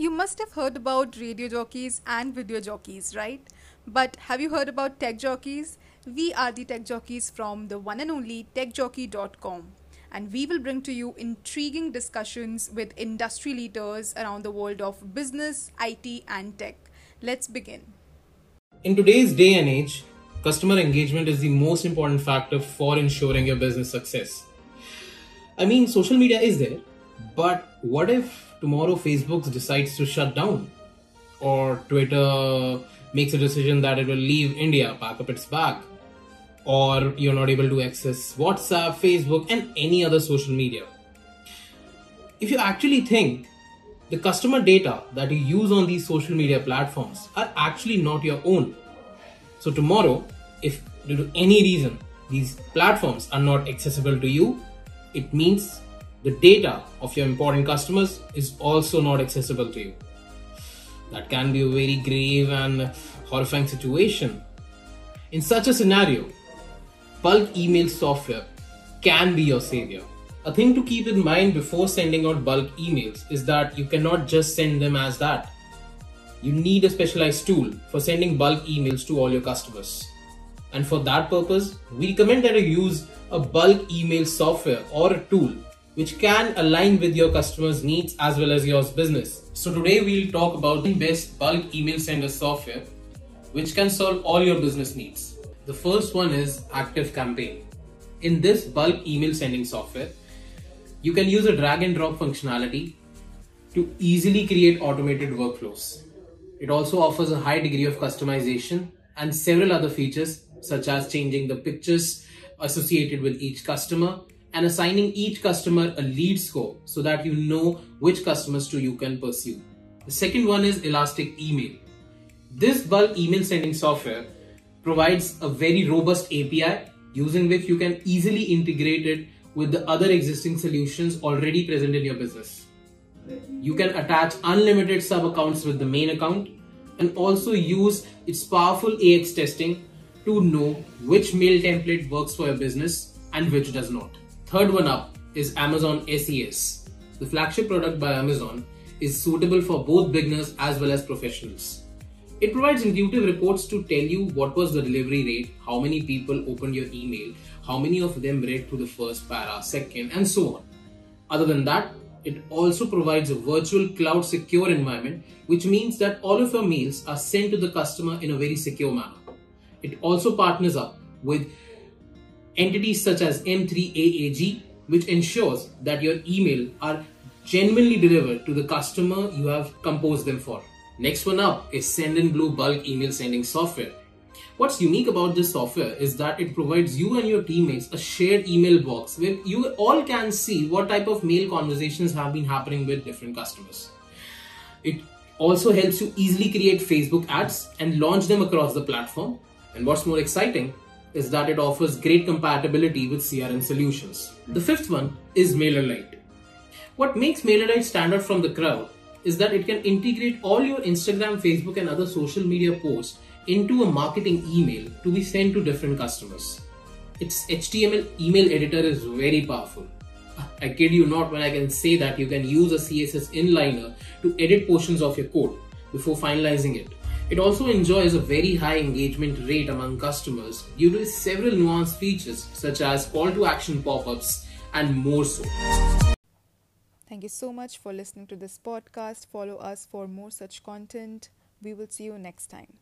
You must have heard about radio jockeys and video jockeys, right? But have you heard about tech jockeys? We are the tech jockeys from the one and only techjockey.com. And we will bring to you intriguing discussions with industry leaders around the world of business, IT, and tech. Let's begin. In today's day and age, customer engagement is the most important factor for ensuring your business success. I mean, social media is there, but what if tomorrow Facebook decides to shut down, or Twitter makes a decision that it will leave India, pack up its bag, or you're not able to access WhatsApp, Facebook, and any other social media. If you actually think the customer data that you use on these social media platforms are actually not your own. So, tomorrow, if due to any reason these platforms are not accessible to you, it means the data of your important customers is also not accessible to you. That can be a very grave and horrifying situation. In such a scenario, bulk email software can be your savior. A thing to keep in mind before sending out bulk emails is that you cannot just send them as that. You need a specialized tool for sending bulk emails to all your customers. And for that purpose, we recommend that you use a bulk email software or a tool which can align with your customers' needs as well as your business. So today we'll talk about the best bulk email sender software which can solve all your business needs. The first one is ActiveCampaign. In this bulk email sending software, you can use a drag and drop functionality to easily create automated workflows. It also offers a high degree of customization and several other features such as changing the pictures associated with each customer and assigning each customer a lead score so that you know which customers to you can pursue. The second one is Elastic Email. This bulk email sending software provides a very robust API using which you can easily integrate it with the other existing solutions already present in your business. You can attach unlimited sub accounts with the main account and also use its powerful AX testing to know which mail template works for your business and which does not. Third one up is Amazon SES. The flagship product by Amazon is suitable for both beginners as well as professionals. It provides intuitive reports to tell you what was the delivery rate, how many people opened your email, how many of them read through the first para, second, and so on. Other than that, it also provides a virtual cloud secure environment, which means that all of your mails are sent to the customer in a very secure manner. It also partners up with entities such as M3AAWG, which ensures that your email are genuinely delivered to the customer you have composed them for. Next one up is Sendinblue bulk email sending software. What's unique about this software is that it provides you and your teammates a shared email box where you all can see what type of mail conversations have been happening with different customers. It also helps you easily create Facebook ads and launch them across the platform. And what's more exciting is that it offers great compatibility with CRM solutions. The fifth one is MailerLite. What makes MailerLite stand out from the crowd is that it can integrate all your Instagram, Facebook, and other social media posts into a marketing email to be sent to different customers. Its HTML email editor is very powerful. I kid you not when I can say that you can use a CSS inliner to edit portions of your code before finalizing it. It also enjoys a very high engagement rate among customers due to several nuanced features such as call to action pop ups and more so. Thank you so much for listening to this podcast. Follow us for more such content. We will see you next time.